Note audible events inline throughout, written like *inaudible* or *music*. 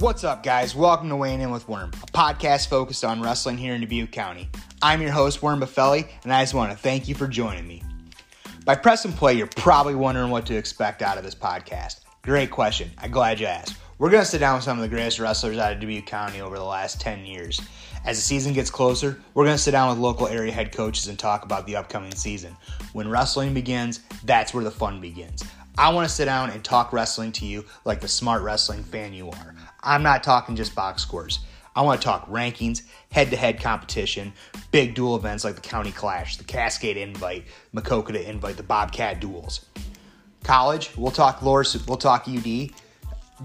What's up, guys? Welcome to Weighing In with Worm, a podcast focused on wrestling here in Dubuque County. I'm your host, Worm Buffelli, and I just want to thank you for joining me. By press and play, you're probably wondering what to expect out of this podcast. Great question. I'm glad you asked. We're going to sit down with some of the greatest wrestlers out of Dubuque County over the last 10 years. As the season gets closer, we're going to sit down with local area head coaches and talk about the upcoming season. When wrestling begins, that's where the fun begins. I want to sit down and talk wrestling to you like the smart wrestling fan you are. I'm not talking just box scores. I want to talk rankings, head to head competition, big dual events like the County Clash, the Cascade Invite, Maquoketa Invite, the Bobcat Duels. College, we'll talk Loras, we'll talk UD.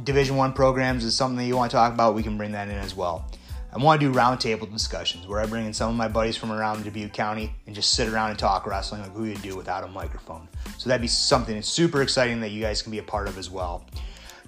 Division One programs is something that you want to talk about, we can bring that in as well. I want to do roundtable discussions where I bring in some of my buddies from around Dubuque County and just sit around and talk wrestling like we you do without a microphone. So that'd be something super exciting that you guys can be a part of as well.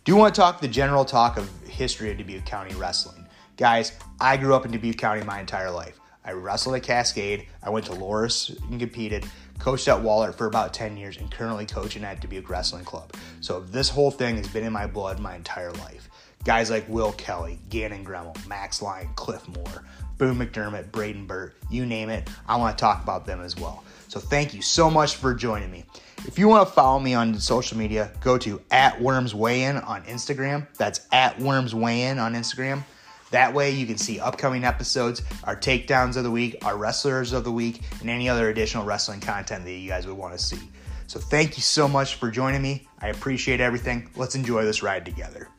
Do want to talk the general talk of history of Dubuque County wrestling. Guys, I grew up in Dubuque County my entire life. I wrestled at Cascade, I went to Loras and competed, coached at Wahlert for about 10 years, and currently coaching at Dubuque Wrestling Club. So this whole thing has been in my blood my entire life. Guys like Will Kelly, Gannon Gremmel, Max Lyon, Cliff Moore, Boone McDermott, Braden Burt, you name it, I want to talk about them as well. So thank you so much for joining me. If you want to follow me on social media, go to at Worms Weigh In on Instagram. That's at Worms Weigh In on Instagram. That way you can see upcoming episodes, our takedowns of the week, our wrestlers of the week, and any other additional wrestling content that you guys would want to see. So thank you so much for joining me. I appreciate everything. Let's enjoy this ride together.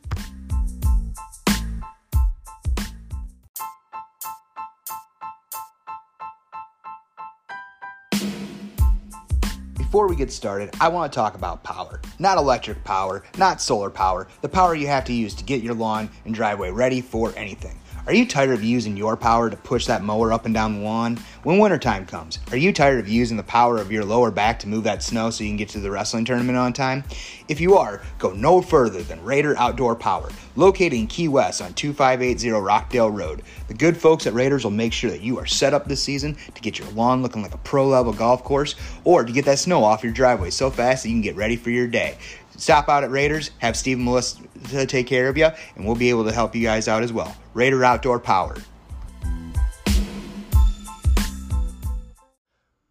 Before we get started, I want to talk about power. Not electric power, not solar power, the power you have to use to get your lawn and driveway ready for anything. Are you tired of using your power to push that mower up and down the lawn? When wintertime comes, are you tired of using the power of your lower back to move that snow so you can get to the wrestling tournament on time? If you are, go no further than Raider Outdoor Power, located in Key West on 2580 Rockdale Road. The good folks at Raiders will make sure that you are set up this season to get your lawn looking like a pro level golf course or to get that snow off your driveway so fast that you can get ready for your day. Stop out at Raiders, have Steve Melissa take care of you, and we'll be able to help you guys out as well. Raider Outdoor Power.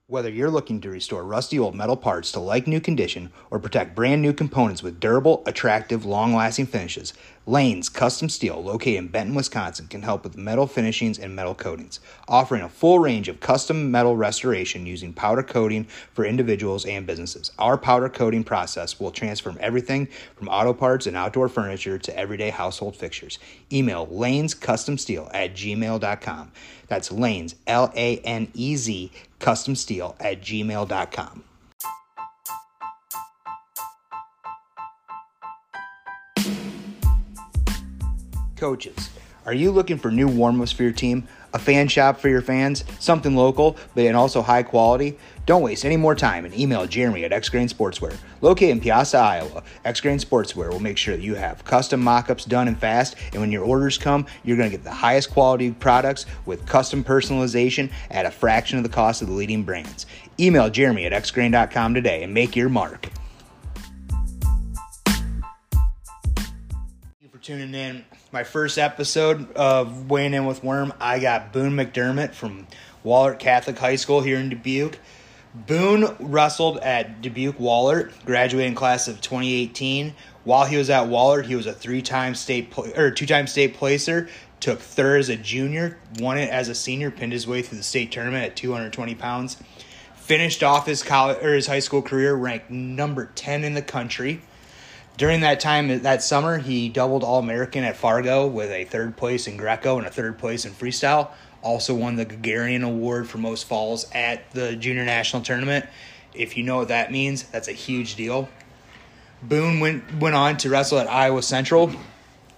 Whether you're looking to restore rusty old metal parts to like new condition or protect brand new components with durable, attractive, long lasting finishes, Lane's Custom Steel, located in Benton, Wisconsin, can help with metal finishings and metal coatings, offering a full range of custom metal restoration using powder coating for individuals and businesses. Our powder coating process will transform everything from auto parts and outdoor furniture to everyday household fixtures. Email Lane's Custom Steel at gmail.com. That's Lane's, L A N E Z, custom steel at gmail.com. Coaches, are you looking for new warm ups for your team? A fan shop for your fans? Something local, but and also high quality? Don't waste any more time and email Jeremy at X Grain Sportswear. Located in Peosta, Iowa, X Grain Sportswear will make sure that you have custom mock ups done and fast, and when your orders come, you're going to get the highest quality products with custom personalization at a fraction of the cost of the leading brands. Email Jeremy at xgrain.com today and make your mark. Thank you for tuning in. My first episode of Weighing In with Worm, I got Boone McDermott from Wahlert Catholic High School here in Dubuque. Boone wrestled at Dubuque Wahlert, graduating class of 2018. While he was at Wahlert, he was a three-time state or two-time state placer. Took third as a junior, won it as a senior, pinned his way through the state tournament at 220 pounds. Finished off his college or his high school career ranked number 10 in the country. During that time, that summer, he doubled All American at Fargo with a third place in Greco and a third place in freestyle. Also won the Gorriaran Award for most falls at the Junior National Tournament. If you know what that means, that's a huge deal. Boone went went on to wrestle at Iowa Central,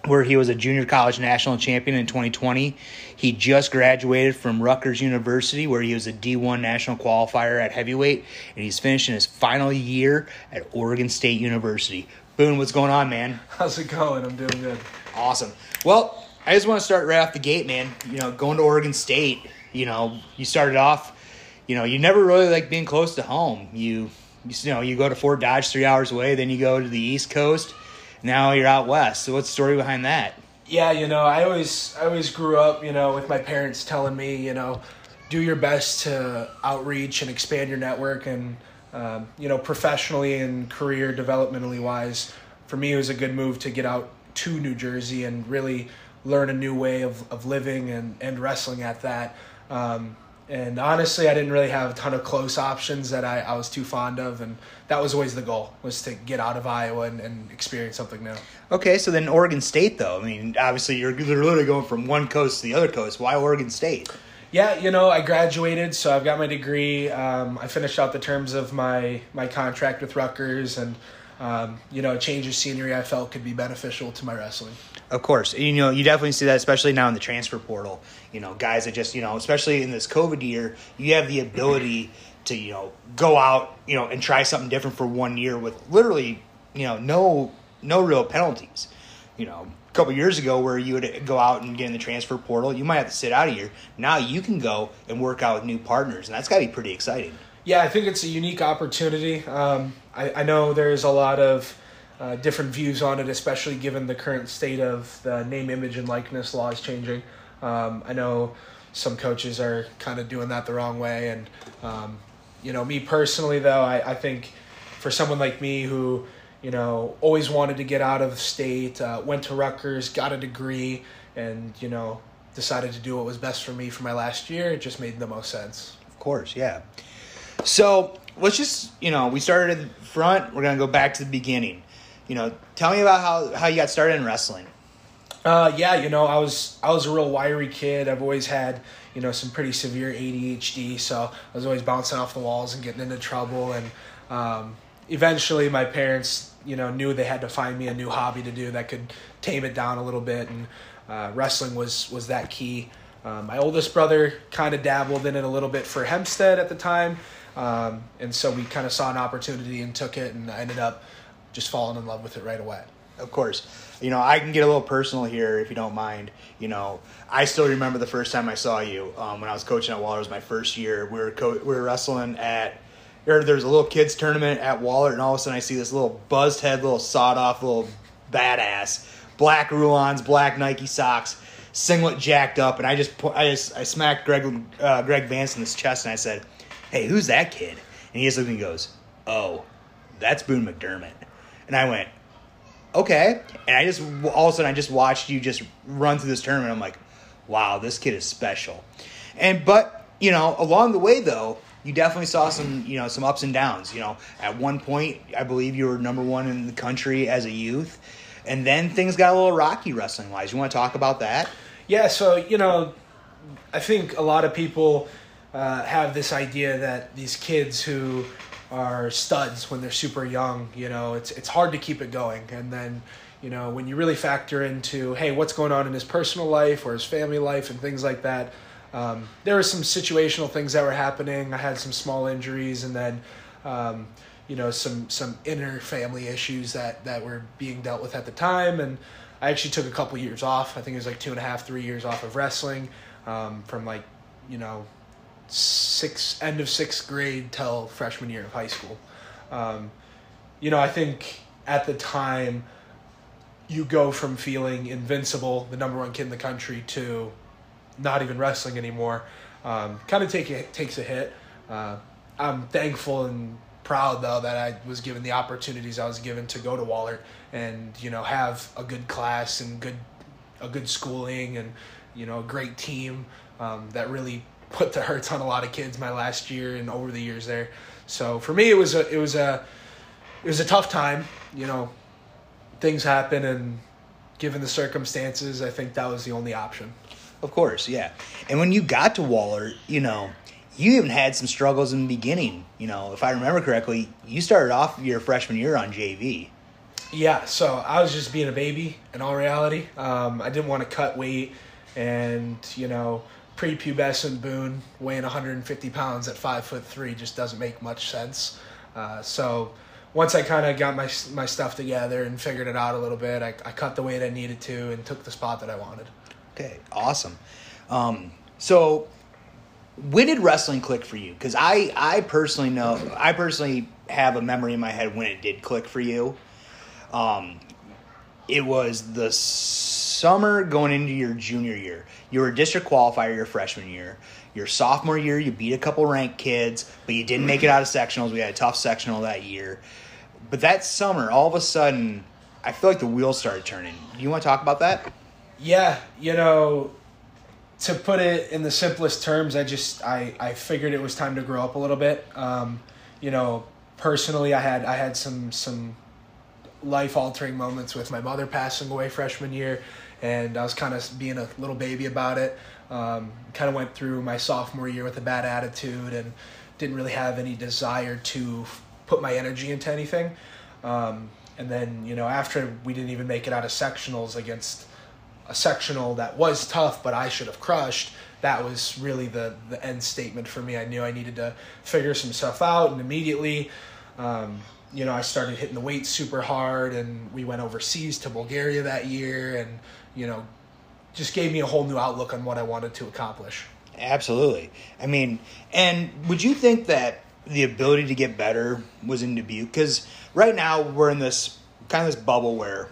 where he was a junior college national champion in 2020. He just graduated from Rutgers University, where he was a D1 national qualifier at heavyweight, and he's finishing his final year at Oregon State University. Boone, what's going on, man? How's it going? I'm doing good. Awesome. Well, I just want to start right off the gate, man. You know, going to Oregon State, you know, you started off, you know, you never really like being close to home. You, you know, you go to Fort Dodge three hours away, then you go to the East Coast. Now you're out west. So what's the story behind that? Yeah, you know, I always I always grew up, you know, with my parents telling me, you know, do your best to outreach and expand your network and um, you know, professionally and career developmentally wise, for me it was a good move to get out to New Jersey and really learn a new way of, of living and, and wrestling at that. Um, and honestly, I didn't really have a ton of close options that I, I was too fond of, and that was always the goal was to get out of Iowa and, and experience something new. Okay, so then Oregon State, though. I mean, obviously you're literally going from one coast to the other coast. Why Oregon State? Yeah, you know, I graduated, so I've got my degree. Um, I finished out the terms of my my contract with Rutgers, and um, you know, a change of scenery I felt could be beneficial to my wrestling. Of course, you know you definitely see that, especially now in the transfer portal. You know, guys that just you know, especially in this COVID year, you have the ability to you know go out you know and try something different for one year with literally you know no no real penalties. You know, couple years ago where you would go out and get in the transfer portal, you might have to sit out a year. Now you can go and work out with new partners, and that's got to be pretty exciting. Yeah, I think it's a unique opportunity. Um, I, I know there's a lot of uh, different views on it, especially given the current state of the name, image, and likeness laws changing. Um, I know some coaches are kind of doing that the wrong way, and um, you know, me personally, though, I, I think for someone like me who you know, always wanted to get out of state, uh, went to Rutgers, got a degree, and, you know, decided to do what was best for me for my last year. It just made the most sense. Of course, yeah. So let's just, you know, we started at the front. We're going to go back to the beginning. You know, tell me about how, how you got started in wrestling. Uh, yeah, you know, I was I was a real wiry kid. I've always had you know some pretty severe ADHD, so I was always bouncing off the walls and getting into trouble. And um, eventually my parents you know knew they had to find me a new hobby to do that could tame it down a little bit and uh, wrestling was was that key. Um, my oldest brother kind of dabbled in it a little bit for hempstead at the time um, and so we kind of saw an opportunity and took it and i ended up just falling in love with it right away. Of course. You know i can get a little personal here if you don't mind. You know i still remember the first time i saw you um, when i was coaching at Wahlert it was my first year. We were, co- we were wrestling at or there's a little kids tournament at Wahlert, and all of a sudden I see this little buzzed head, little sawed off, little badass, black Rulons, black Nike socks, singlet jacked up, and I just I just I smacked Greg uh, Greg Vance in his chest, and I said, "Hey, who's that kid?" And he just looked at me and goes, "Oh, that's Boone McDermott," and I went, "Okay," and I just all of a sudden I just watched you just run through this tournament. I'm like, "Wow, this kid is special," and but you know along the way though you definitely saw some, you know, some ups and downs. You know, at one point, I believe you were number one in the country as a youth, and then things got a little rocky wrestling wise. You want to talk about that? Yeah. So you know, I think a lot of people uh, have this idea that these kids who are studs when they're super young, you know, it's it's hard to keep it going, and then you know when you really factor into hey what's going on in his personal life or his family life and things like that um, there were some situational things that were happening. I had some small injuries, and then um, you know some some inner family issues that that were being dealt with at the time. And I actually took a couple years off. I think it was like two and a half, three years off of wrestling um, from like you know six end of sixth grade till freshman year of high school. Um, you know, I think at the time you go from feeling invincible, the number one kid in the country, to not even wrestling anymore, um, kind of take it takes a hit. Uh, I'm thankful and proud though that I was given the opportunities I was given to go to Wahlert and you know have a good class and good a good schooling and you know a great team um, that really *laughs* put the hurts on a lot of kids my last year and over the years there. So for me, it was a it was a it was a tough time. You know, things happen, and given the circumstances, I think that was the only option. Of course, yeah. And when you got to Wahlert, you know, you even had some struggles in the beginning. You know, if I remember correctly, you started off your freshman year on JV. Yeah, so I was just being a baby in all reality. Um, I didn't want to cut weight, and you know, prepubescent Boone weighing 150 pounds at five foot three just doesn't make much sense. Uh, so once I kind of got my my stuff together and figured it out a little bit, I, I cut the weight I needed to and took the spot that I wanted. Okay, awesome. Um, so, when did wrestling click for you? Because I, I personally know, I personally have a memory in my head when it did click for you. Um, it was the summer going into your junior year. You were a district qualifier your freshman year. Your sophomore year, you beat a couple ranked kids, but you didn't make it out of sectionals. We had a tough sectional that year. But that summer, all of a sudden, I feel like the wheels started turning. You want to talk about that? Yeah, you know, to put it in the simplest terms, I just I, I figured it was time to grow up a little bit. Um, you know, personally, I had I had some some life altering moments with my mother passing away freshman year, and I was kind of being a little baby about it. Um, kind of went through my sophomore year with a bad attitude and didn't really have any desire to put my energy into anything. Um, and then you know after we didn't even make it out of sectionals against a sectional that was tough, but I should have crushed. That was really the the end statement for me. I knew I needed to figure some stuff out, and immediately, um, you know, I started hitting the weights super hard, and we went overseas to Bulgaria that year, and you know, just gave me a whole new outlook on what I wanted to accomplish. Absolutely. I mean, and would you think that the ability to get better was in Dubuque? Because right now we're in this kind of this bubble where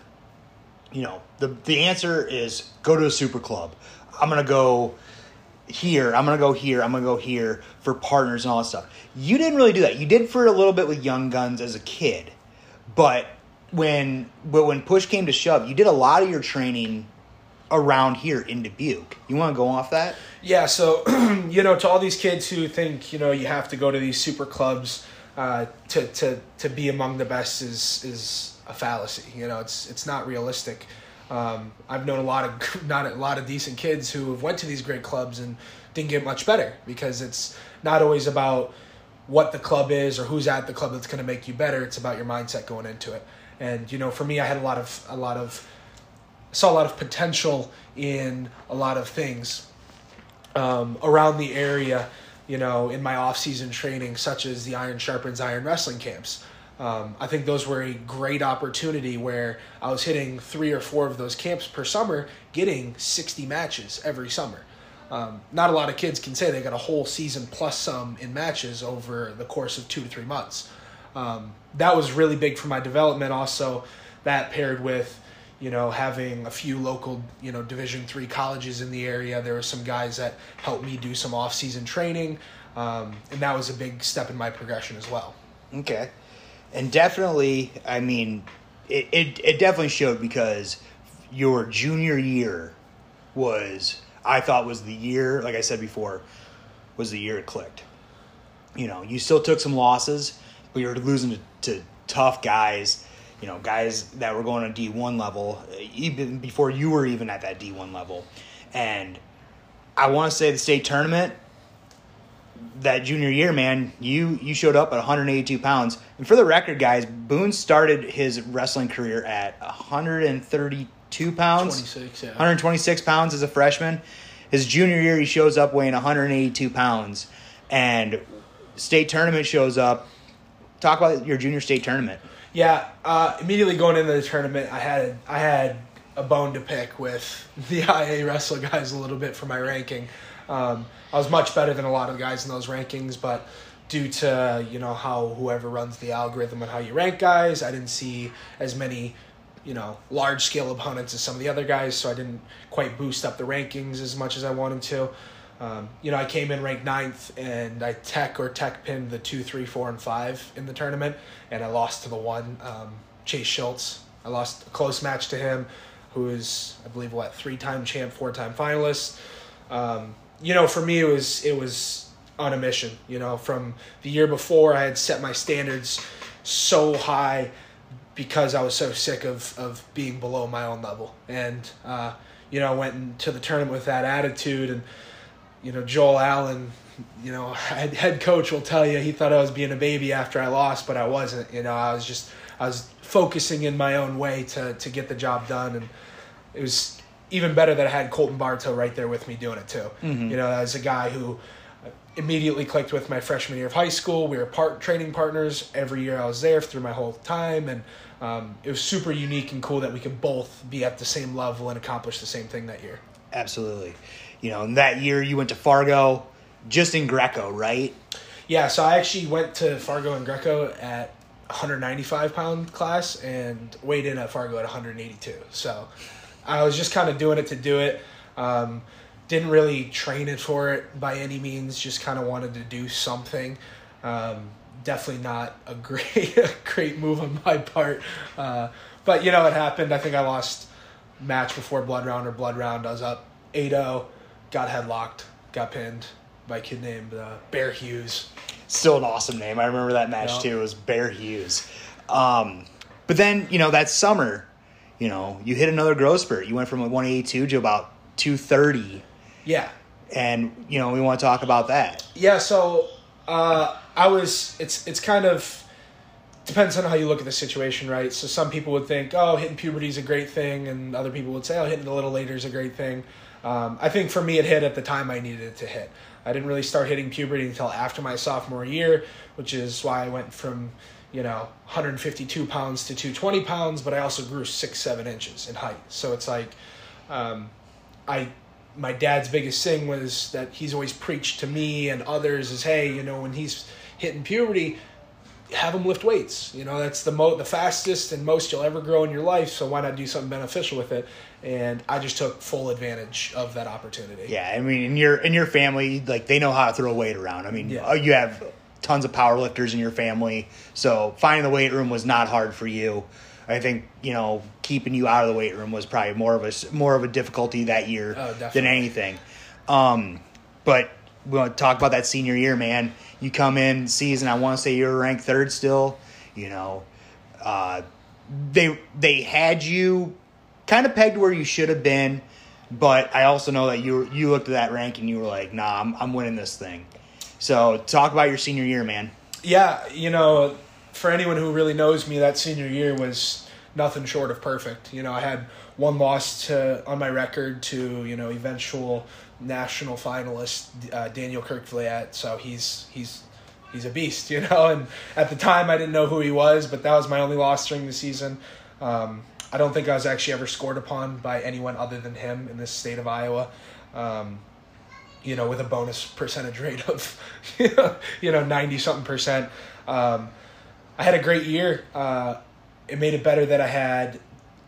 you know, the the answer is go to a super club. I'm gonna go here. I'm gonna go here. I'm gonna go here for partners and all that stuff. You didn't really do that. You did for a little bit with Young Guns as a kid, but when but when push came to shove, you did a lot of your training around here in Dubuque. You want to go off that? Yeah. So, *clears throat* you know, to all these kids who think you know you have to go to these super clubs uh, to to to be among the best is is a fallacy. You know, it's it's not realistic. Um, I've known a lot of *laughs* not a lot of decent kids who have went to these great clubs and didn't get much better because it's not always about what the club is or who's at the club that's going to make you better. It's about your mindset going into it. And you know, for me, I had a lot of a lot of saw a lot of potential in a lot of things um, around the area. You know, in my off-season training, such as the Iron Sharpens Iron wrestling camps. Um, I think those were a great opportunity where I was hitting three or four of those camps per summer, getting 60 matches every summer. Um, not a lot of kids can say they got a whole season plus some in matches over the course of two to three months. Um, that was really big for my development. Also, that paired with you know having a few local you know Division three colleges in the area. There were some guys that helped me do some off season training, um, and that was a big step in my progression as well. Okay and definitely, I mean, it, it, it definitely showed because your junior year was, I thought, was the year, like I said before, was the year it clicked. You know, you still took some losses, but you were losing to, to tough guys, you know, guys that were going to D1 level, uh, even before you were even at that D1 level. And I want to say the state tournament, that junior year, man, you you showed up at 182 pounds. And for the record, guys, Boone started his wrestling career at 132 pounds, 26, yeah. 126 pounds as a freshman. His junior year, he shows up weighing 182 pounds, and state tournament shows up. Talk about your junior state tournament. Yeah, uh, immediately going into the tournament, I had I had a bone to pick with *laughs* the IA wrestle guys a little bit for my ranking. Um, I was much better than a lot of the guys in those rankings, but due to you know how whoever runs the algorithm and how you rank guys, I didn't see as many you know large scale opponents as some of the other guys, so I didn't quite boost up the rankings as much as I wanted to. Um, you know, I came in ranked ninth, and I tech or tech pinned the two, three, four, and five in the tournament, and I lost to the one um, Chase Schultz. I lost a close match to him, who is I believe what three time champ, four time finalist. Um, you know, for me, it was it was on a mission. You know, from the year before, I had set my standards so high because I was so sick of of being below my own level, and uh, you know, went into the tournament with that attitude, and you know, Joel Allen. You know, head coach will tell you he thought I was being a baby after I lost, but I wasn't. You know, I was just I was focusing in my own way to to get the job done, and it was even better that I had Colton Bartow right there with me doing it too. Mm-hmm. You know, as a guy who immediately clicked with my freshman year of high school. We were part training partners every year I was there through my whole time, and um, it was super unique and cool that we could both be at the same level and accomplish the same thing that year. Absolutely, you know, in that year you went to Fargo, just in Greco, right? Yeah, so I actually went to Fargo and Greco at 195 pound class and weighed in at Fargo at 182. So I was just kind of doing it to do it. Um, didn't really train it for it by any means. Just kind of wanted to do something. Um, definitely not a *laughs* great a great move on my part. Uh, but you know it happened. I think I lost match before blood round or blood round. I was up 8-0, got headlocked, got pinned by a kid named uh, Bear Hughes. Still an awesome name. I remember that match Yep. too. It was Bear Hughes. Um, but then you know that summer, you know you hit another growth spurt. You went from 182 to about 230, Yeah, and you know we want to talk about that. Yeah, so uh, I was. It's it's kind of depends on how you look at the situation, right? So some people would think, oh, hitting puberty is a great thing, and other people would say, oh, hitting a little later is a great thing. Um, I think for me, it hit at the time I needed it to hit. I didn't really start hitting puberty until after my sophomore year, which is why I went from you know 152 pounds to 220 pounds, but I also grew six seven inches in height. So it's like um, I my dad's biggest thing was that he's always preached to me and others is hey you know when he's hitting puberty have him lift weights you know that's the mo the fastest and most you'll ever grow in your life so why not do something beneficial with it and i just took full advantage of that opportunity Yeah, I mean, in your in your family, like they know how to throw weight around. I mean, Yeah. uh, you have tons of power lifters in your family, so finding the weight room was not hard for you. I think you know keeping you out of the weight room was probably more of a more of a difficulty that year Oh, than anything. Um, but we want to talk about that senior year, man. You come in season. I want to say you're ranked third still. You know, uh, they they had you kind of pegged where you should have been, but I also know that you you looked at that rank and you were like, nah, I'm I'm winning this thing. So talk about your senior year, man. yeah you know for anyone who really knows me that senior year was nothing short of perfect. You know i had one loss to on my record to you know eventual national finalist uh, Daniel Kerkvliet so he's he's he's a beast *laughs* you know and at the time i didn't know who he was but that was my only loss during the season. Um, i don't think i was actually ever scored upon by anyone other than him in this state of iowa. Um, you know, with a bonus percentage rate of, *laughs* you know, 90 something percent. Um, I had a great year. Uh, it made it better that I had,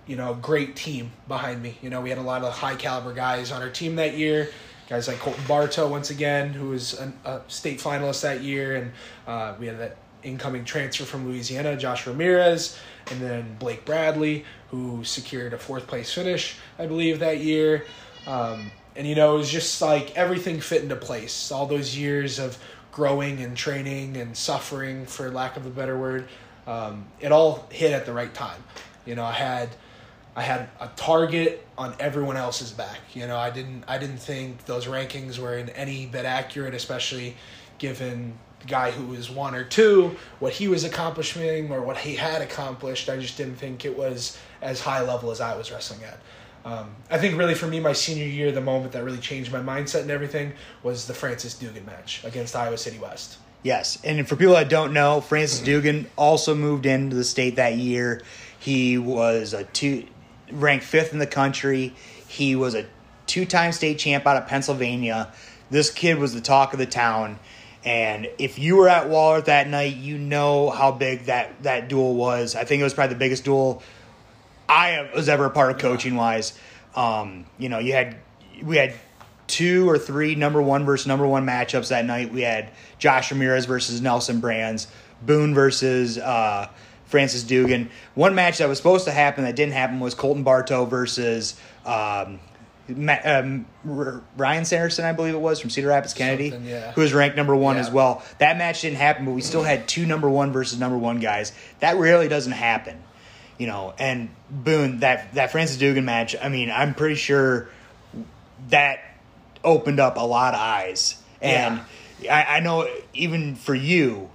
you know, a great team behind me. You know, we had a lot of high caliber guys on our team that year. Guys like Colton Bartow, once again, who was a state finalist that year. And uh, we had that incoming transfer from Louisiana, Josh Ramirez. And then Blake Bradley, who secured a fourth place finish, I believe, that year. Um, and you know, it was just like everything fit into place. All those years of growing and training and suffering, for lack of a better word, um, it all hit at the right time. You know, I had I had a target on everyone else's back. You know, I didn't I didn't think those rankings were in any bit accurate, especially given the guy who was one or two, what he was accomplishing or what he had accomplished. I just didn't think it was as high level as I was wrestling at. Um, I think really for me, my senior year, the moment that really changed my mindset and everything was the Francis Duggan match against Iowa City West. Yes, and for people that don't know, Francis Duggan also moved into the state that year. He was a two ranked fifth in the country. He was a two-time state champ out of Pennsylvania. This kid was the talk of the town. And if you were at Wahlert that night, you know how big that, that duel was. I think it was probably the biggest duel I was ever a part of coaching wise. Um, you know, you had we had two or three number one versus number one matchups that night. We had Josh Ramirez versus Nelson Brands, Boone versus uh, Francis Duggan. One match that was supposed to happen that didn't happen was Colton Bartow versus um, um, R- Ryan Sanderson, I believe it was from Cedar Rapids, Kennedy, yeah. who was ranked number one Yeah. as well. That match didn't happen, but we still had two number one versus number one guys. That rarely doesn't happen you know, and Boone that that Francis Duggan match. I mean, I'm pretty sure that opened up a lot of eyes, and I, I know even for you,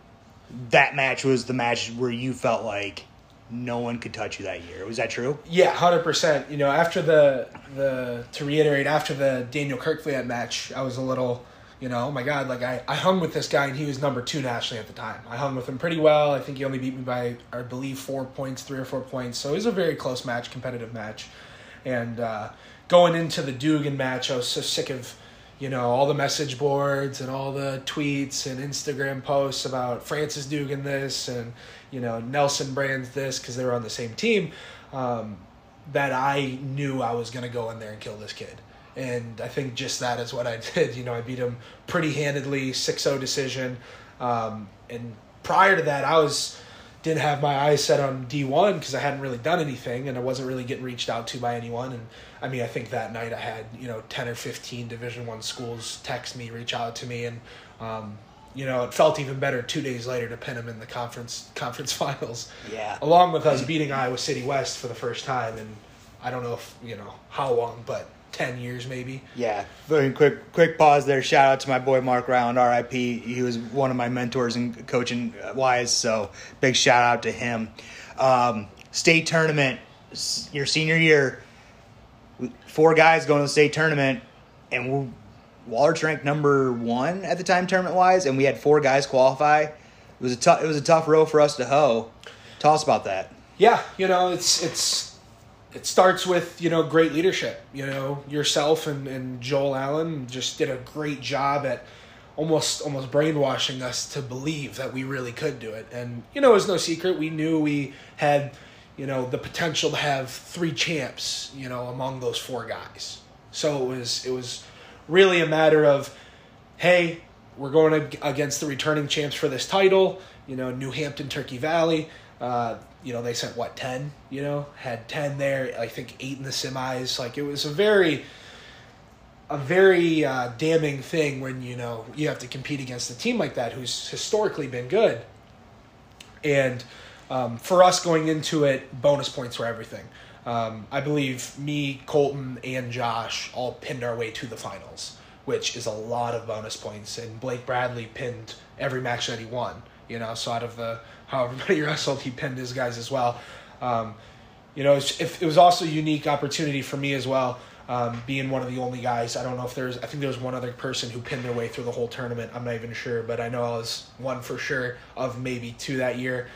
that match was the match where you felt like no one could touch you that year. Was that true? Yeah, hundred percent. You know, after the the to reiterate, after the Daniel Kerkvliet match, I was a little, you know, oh my god, like I, I hung with this guy and he was number two nationally at the time. I hung with him pretty well. I think he only beat me by I believe four points, three or four points. So it was a very close match, competitive match. And uh, going into the Duggan match, I was so sick of, you know, all the message boards and all the tweets and Instagram posts about Francis Duggan this and, you know, Nelson Brands this because they were on the same team, um, that I knew I was going to go in there and kill this kid. And I think just that is what I *laughs* did. You know, I beat him pretty handedly, 6 0 decision. Um, and prior to that, I was didn't have my eyes set on D1 because I hadn't really done anything and I wasn't really getting reached out to by anyone. And I mean, I think that night I had, you know, 10 or 15 Division One schools text me, reach out to me. And, um, you know, it felt even better two days later to pin them in the conference *laughs* conference finals. Yeah. Along with us beating Iowa City West for the first time and I don't know if, you know, how long, but 10 years maybe. Yeah. Very quick quick pause there. Shout out to my boy Mark Ryland, RIP. He was one of my mentors in coaching wise, so big shout out to him. Um, state tournament, your senior year, four guys going to the state tournament, and we're, ranked number one at the time tournament wise, and we had four guys qualify. It was a tough. It was a tough row for us to hoe. Tell us about that. Yeah, you know, it's it's it starts with you know great leadership. You know, yourself and, and Joel Allen just did a great job at almost almost brainwashing us to believe that we really could do it. And you know, it was no secret. We knew we had you know the potential to have three champs. You know, among those four guys. So it was it was really a matter of, hey, we're going against the returning champs for this title. You know, New Hampton, Turkey Valley. Uh, you know, they sent what ten. You know, had ten there. I think eight in the semis. Like it was a very, a very uh, damning thing when you know you have to compete against a team like that who's historically been good. And um, for us going into it, bonus points were everything. Um, I believe me, Colton, and Josh all pinned our way to the finals, which is a lot of bonus points. And Blake Bradley pinned every match that he won. You know, so out of the however *laughs* many wrestled, he pinned his guys as well. Um, you know, it was also a unique opportunity for me as well, um, being one of the only guys. I don't know if there's, I think there was one other person who pinned their way through the whole tournament. I'm not even sure, but I know I was one for sure of maybe two that year.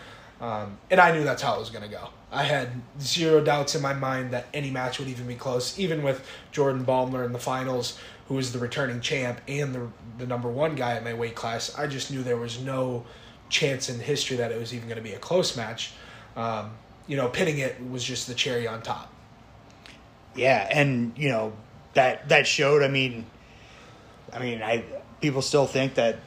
Um, and I knew that's how it was going to go. I had zero doubts in my mind that any match would even be close, even with Jordan Baumler in the finals, who was the returning champ and the, the number one guy at my weight class. I just knew there was no chance in history that it was even going to be a close match. Um, you know, pinning it was just the cherry on top. Yeah, and you know that that showed. I mean, I mean, I people still think that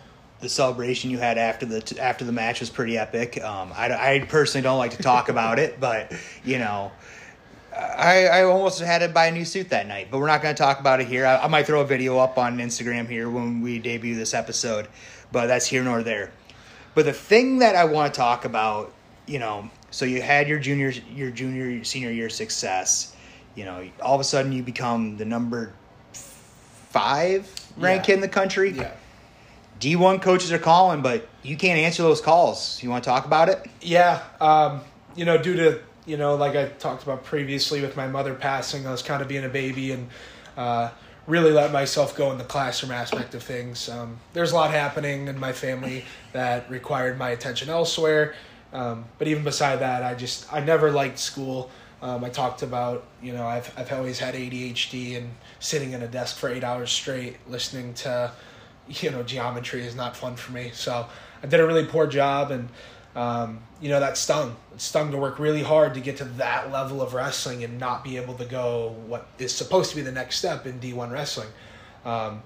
the celebration you had after the after the match was pretty epic. Um, I, I personally don't like to talk about it, but you know, I, I almost had to buy a new suit that night. But we're not going to talk about it here. I, I might throw a video up on Instagram here when we debut this episode, but that's here nor there. But the thing that I want to talk about, you know, so you had your junior, your junior, senior year success. You know, all of a sudden you become the number five rank Yeah. in the country. Yeah. D1 coaches are calling, but you can't answer those calls. You want to talk about it? Yeah, um, you know, due to you know, like I talked about previously with my mother passing, I was kind of being a baby and uh, really let myself go in the classroom aspect of things. Um, there's a lot happening in my family that required my attention elsewhere. Um, but even beside that, I just I never liked school. Um, I talked about you know I've I've always had ADHD and sitting in a desk for eight hours straight listening to you know geometry is not fun for me. So I did a really poor job and um, you know that stung. It stung to work really hard to get to that level of wrestling and not be able to go what is supposed to be the next step in D1 wrestling. Um,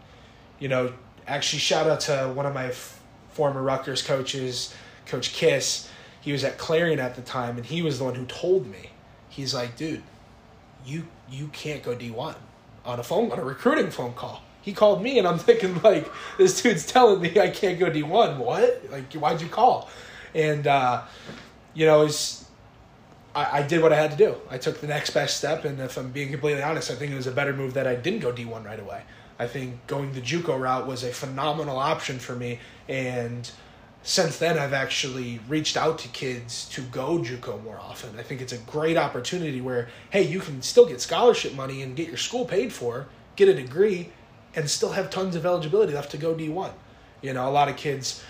you know, actually, shout out to one of my f- former Rutgers coaches, Coach Kiss. He was at Clarion at the time, and he was the one who told me. He's like, dude, you you can't go D1 on a phone on a recruiting phone call. He called me, and I'm thinking like, this dude's telling me I can't go D1. What? Like, why'd you call? And uh, you know, it's I, I did what I had to do. I took the next best step, and if I'm being completely honest, I think it was a better move that I didn't go D1 right away. I think going the JUCO route was a phenomenal option for me, and since then I've actually reached out to kids to go JUCO more often. I think it's a great opportunity where hey, you can still get scholarship money and get your school paid for, get a degree, and still have tons of eligibility left to go D1. You know, a lot of kids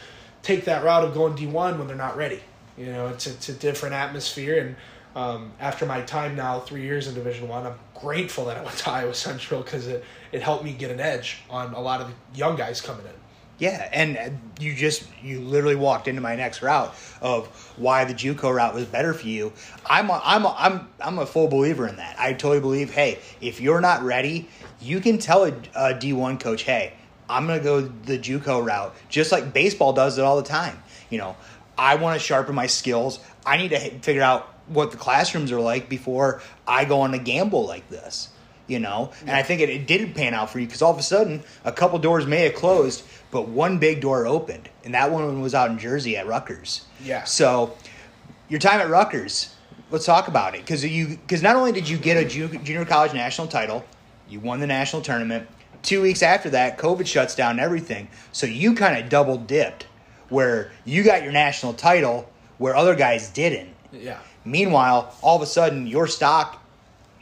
take that route of going D1 when they're not ready. You know, it's it's a different atmosphere, and um, after my time now, three years in Division One, I'm grateful that I went to *laughs* Iowa Central because it, it helped me get an edge on a lot of young guys coming in. Yeah, and you just you literally walked into my next route of why the JUCO route was better for you. I'm a, I'm a, I'm I'm a full believer in that. I totally believe. Hey, if you're not ready, you can tell a a D1 coach, hey, I'm gonna go the JUCO route, just like baseball does it all the time. You know, I want to sharpen my skills. I need to figure out what the classrooms are like before I go on a gamble like this. You know, and I think it, it did pan out for you because all of a sudden a couple doors may have closed, but one big door opened, and that one was out in Jersey at Rutgers. Yeah. So your time at Rutgers, let's talk about it because you because not only did you get a junior college national title, you won the national tournament. Two weeks after that, COVID shuts down everything, so you kind of double dipped, where you got your national title where other guys didn't. Yeah. Meanwhile, all of a sudden, your stock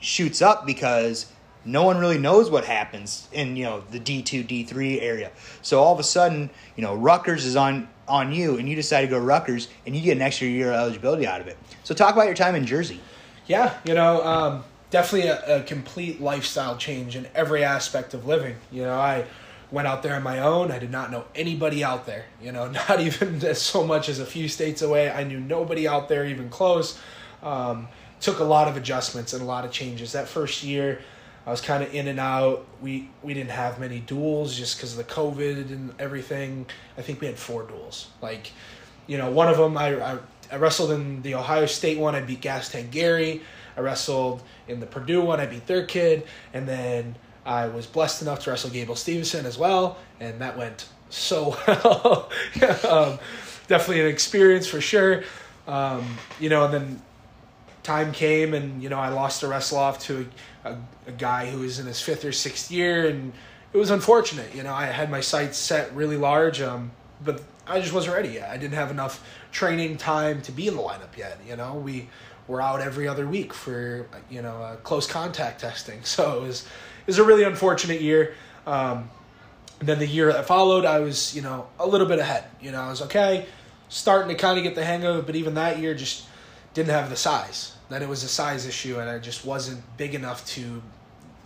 shoots up because no one really knows what happens in you know the D two D three area. So all of a sudden, you know Rutgers is on on you, and you decide to go to Rutgers, and you get an extra year of eligibility out of it. So talk about your time in Jersey. Yeah, you know, um, definitely a, a complete lifestyle change in every aspect of living. You know, I went out there on my own. I did not know anybody out there. You know, *laughs* not even so much as a few states away. I knew nobody out there even close. Um, took a lot of adjustments and a lot of changes. That first year, I was kind of in and out. We we didn't have many duels just because of the COVID and everything. I think we had four duels. Like, you know, one of them I, I, I wrestled in the Ohio State one. I beat Gas Tank Gary. I wrestled in the Purdue one. I beat their kid, and then I was blessed enough to wrestle Gable Steveson as well, and that went so *laughs* well. um, definitely an experience for sure. Um, you know, and then time came, and you know, I lost a wrestle off to a, a, a guy who was in his fifth or sixth year, and it was unfortunate. You know, I had my sights set really large, um, but I just wasn't ready yet. I didn't have enough training time to be in the lineup yet. You know, we were out every other week for you know uh, close contact testing, *laughs* so it was it was a really unfortunate year. Um, and then the year that followed, I was you know a little bit ahead. You know, I was okay, starting to kind of get the hang of it, but even that year just didn't have the size. Then it was a size issue, and I just wasn't big enough to,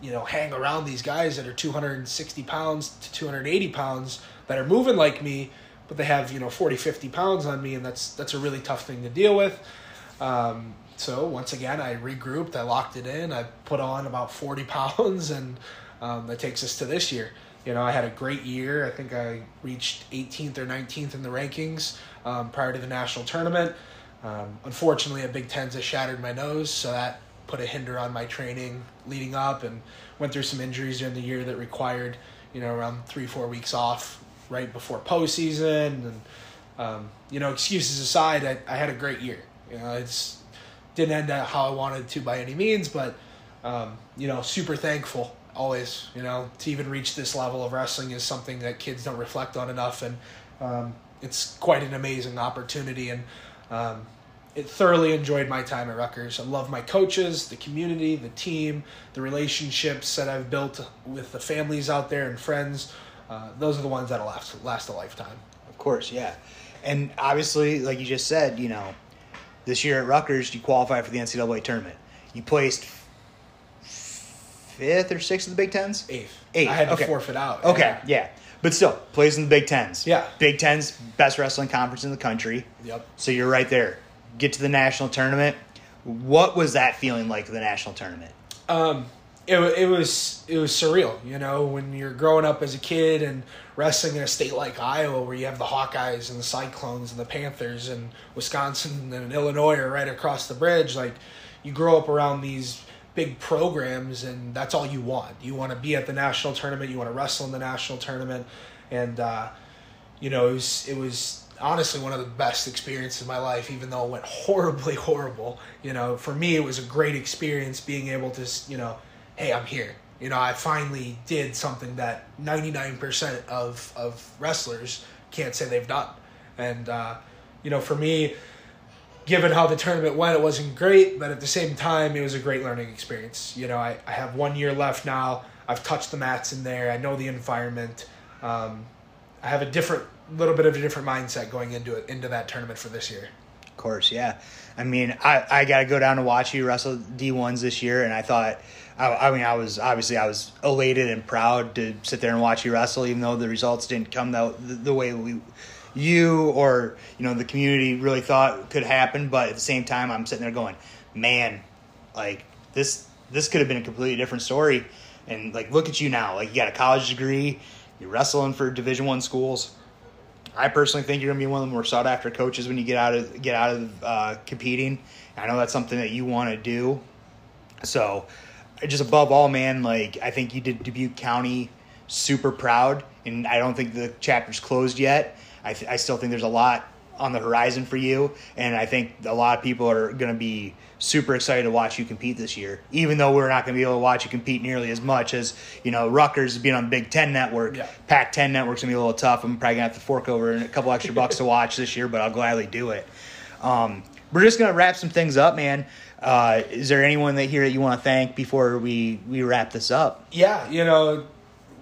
you know, hang around these guys that are 260 pounds to 280 pounds that are moving like me, but they have, you know, 40, 50 pounds on me, and that's that's a really tough thing to deal with. Um, so once again, I regrouped, I locked it in, I put on about 40 *laughs* pounds, and um, that takes us to this year. You know, I had a great year. I think I reached 18th or 19th in the rankings um, prior to the national tournament. Um, unfortunately, a Big Ten's has shattered my nose, so that put a hinder on my training leading up, and went through some injuries during the year that required, you know, around three four weeks off right before postseason, and um, you know, excuses aside, I, I had a great year. You know, it's didn't end up how I wanted to by any means, but um, you know, super thankful always. You know, to even reach this level of wrestling is something that kids don't reflect on enough, and um, it's quite an amazing opportunity. And um, it thoroughly enjoyed my time at Rutgers. I love my coaches, the community, the team, the relationships that I've built with the families out there and friends. Uh, those are the ones that'll last last a lifetime. Of course, yeah, and obviously, like you just said, you know, this year at Rutgers, you qualified for the NCAA tournament. You placed fifth or sixth in the Big Tens. Eighth. Eighth. I had okay. to forfeit out. Okay, Yeah. yeah. But still, plays in the Big Tens. Yeah. Big Tens, best wrestling conference in the country. Yep. So you're right there. Get to the national tournament. What was that feeling like, the national tournament? Um, it, it was it was surreal, you know, when you're growing up as a kid and wrestling in a state like Iowa, where you have the Hawkeyes and the Cyclones and the Panthers and Wisconsin and Illinois are right across the bridge. Like, you grow up around these big programs, and that's all you want. You want to be at the national tournament. You want to wrestle in the national tournament, and uh, you know, it was it was honestly one of the best experiences of my life, even though it went *laughs* horribly horrible. You know, for me, it was a great experience being able to, you know, hey, I'm here. You know, I finally did something that 99% of, of wrestlers can't say they've done. And, uh, you know, for me, given how the tournament went, it wasn't great, but at the same time, it was a great learning experience. You know, I, I have one year left now. I've touched the mats in there. I know the environment. Um, I have a different, little bit of a different mindset going into it, into that tournament for this year. Of course, yeah. I mean, I, I got to go down and watch you wrestle D1s this year, and I thought, I, I mean, I was obviously I was elated and proud to sit there and watch you wrestle, even though the results didn't come the, the way we, you or you know the community really thought could happen. But at the same time, I'm sitting there going, man, like this this could have been a completely different story. And like, look at you now, like you got a college degree, you're wrestling for Division One schools I personally think you're going to be one of the more sought after coaches when you get out of get out of uh, competing. I know that's something that you want to do. So, just above all, man, like I think you did Dubuque County super proud, and I don't think the chapter's closed yet. I, th- I still think there's a lot on the horizon for you, and I think a lot of people are going to be super excited to watch you compete this year. Even though we're not going to be able to watch you compete nearly as much as you know Rutgers being on Big Ten Network. Yeah. Pac-10 Network's gonna be a little tough. I'm probably gonna have to fork over a couple extra bucks to *laughs* watch this year, but I'll gladly do it. Um, we're just gonna wrap some things up, man. Uh, is there anyone that here that you want to thank before we we wrap this up? Yeah, you know,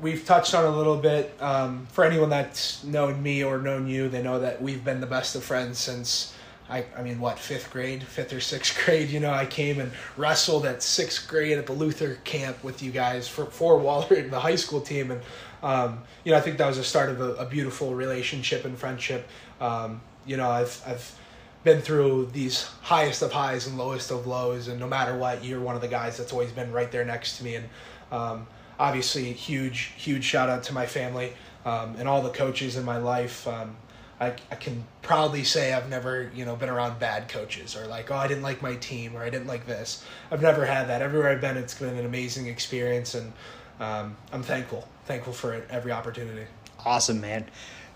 we've touched on a little bit. Um, for anyone that's known me or known you, they know that we've been the best of friends since I, I mean, what, fifth grade, fifth or sixth *laughs* grade, you know, I came and wrestled at sixth grade at the Luther camp with you guys for, for Wahlert and the high school team. And, um, you know, I think that was the start of a, a beautiful relationship and friendship. Um, you know, I've, I've been through these highest of highs and lowest of lows. And no matter what, you're one of the guys that's always been right there next to me. And, um, obviously huge, huge shout out to my family, um, and all the coaches in my life. Um, I, I can proudly say I've never, you know, been around bad coaches or like, oh, I didn't like my team or I didn't like this. I've never had that. Everywhere I've been, it's been an amazing experience, and um, I'm thankful, thankful for every opportunity. Awesome, man.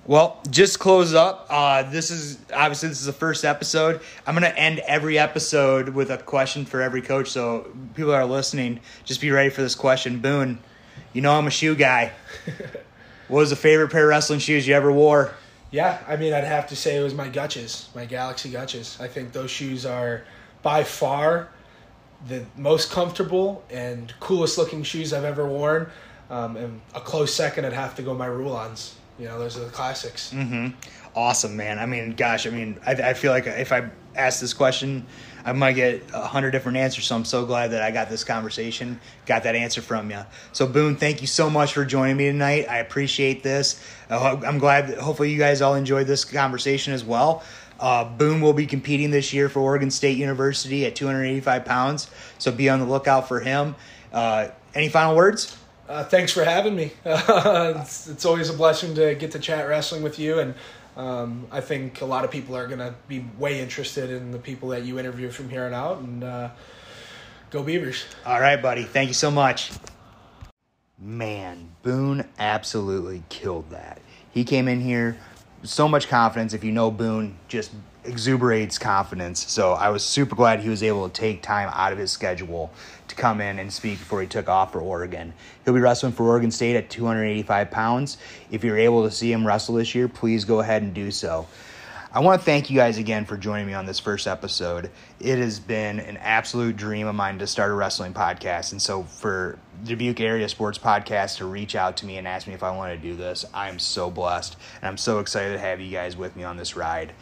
Well, just close up. Uh, this is obviously this is the first episode. I'm gonna end every episode with a question for every coach. So people that are listening, just be ready for this question. Boone, you know I'm a shoe guy. *laughs* what was the favorite pair of wrestling shoes you ever wore? Yeah, I mean, I'd have to say it was my Gutches, my Galaxy Gutches. I think those shoes are by far the most comfortable and coolest looking shoes I've ever worn. Um, and a close second, I'd have to go my Rulons. You know, those are the classics. Mm-hmm. Awesome, man. I mean, gosh, I mean, I, I feel like if I ask this question, I might get a hundred different answers. So I'm so glad that I got this conversation, got that answer from you. So Boone, thank you so much for joining me tonight. I appreciate this. I'm glad. That hopefully, you guys all enjoyed this conversation as well. Uh, Boone will be competing this year for Oregon State University at 285 pounds. So be on the lookout for him. Uh, any final words? Uh, thanks for having me. *laughs* it's, it's always a blessing to get to chat wrestling with you and um, I think a lot of people are going to be way interested in the people that you interview from here on out. And uh, go Beavers. All right, buddy. Thank you so much. Man, Boone absolutely killed that. He came in here so much confidence. If you know Boone, just exuberates confidence. So I was super glad he was able to take time out of his schedule to come in and speak before he took off for Oregon. He'll be wrestling for Oregon State at 285 pounds. If you're able to see him wrestle this year, please go ahead and do so. I want to thank you guys again for joining me on this first episode. It has been an absolute dream of mine to start a wrestling podcast. And so, for Dubuque Area Sports Podcast to reach out to me and ask me if I want to do this, I'm so blessed. And I'm so excited to have you guys with me on this ride.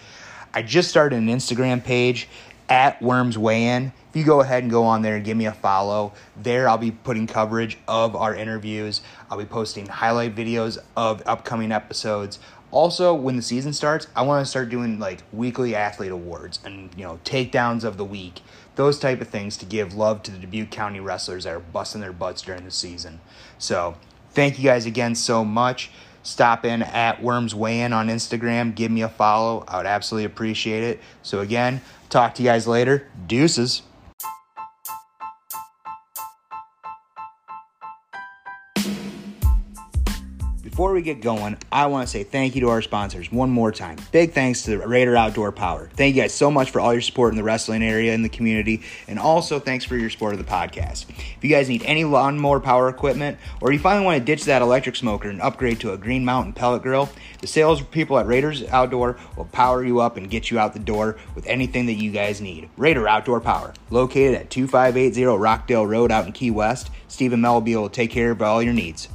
I just started an Instagram page at Worms Weigh In. If you go ahead and go on there and give me a follow, there I'll be putting coverage of our interviews. I'll be posting highlight videos of upcoming episodes. Also, when the season starts, I want to start doing like weekly athlete awards and you know takedowns of the week, those type of things to give love to the Dubuque County wrestlers that are busting their butts during the season. So, thank you guys again so much stop in at Worms Weigh In on Instagram. Give me a follow. I would absolutely appreciate it. So, again, talk to you guys later. Deuces. Before we get going, I want to say thank you to our sponsors one more time. Big thanks to Raider Outdoor Power. Thank you guys so much for all your support in the wrestling area and the community, and also thanks for your support of the podcast. If you guys need any lawnmower power equipment, or you finally want to ditch that electric smoker and upgrade to a Green Mountain pellet grill, the sales people at Raiders Outdoor will power you up and get you out the door with anything that you guys need. Raider Outdoor Power, located at 2580 Rockdale Road out in Key West. Stephen Mel will take care of all your needs.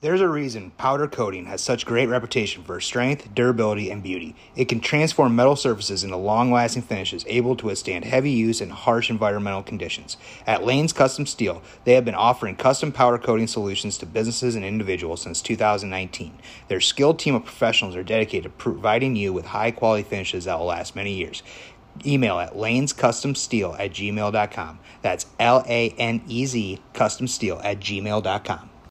There's a reason powder coating has such great reputation for strength, durability, and beauty. It can transform metal surfaces into long-lasting finishes able to withstand heavy use and harsh environmental conditions. At Lanez Custom Steel, they have been offering custom powder coating solutions to businesses and individuals since 2019. Their skilled team of professionals are dedicated to providing you with high-quality finishes that will last many years. Email at lanezcustomsteel at gmail.com. That's L-A-N-E-Z customsteel at gmail.com.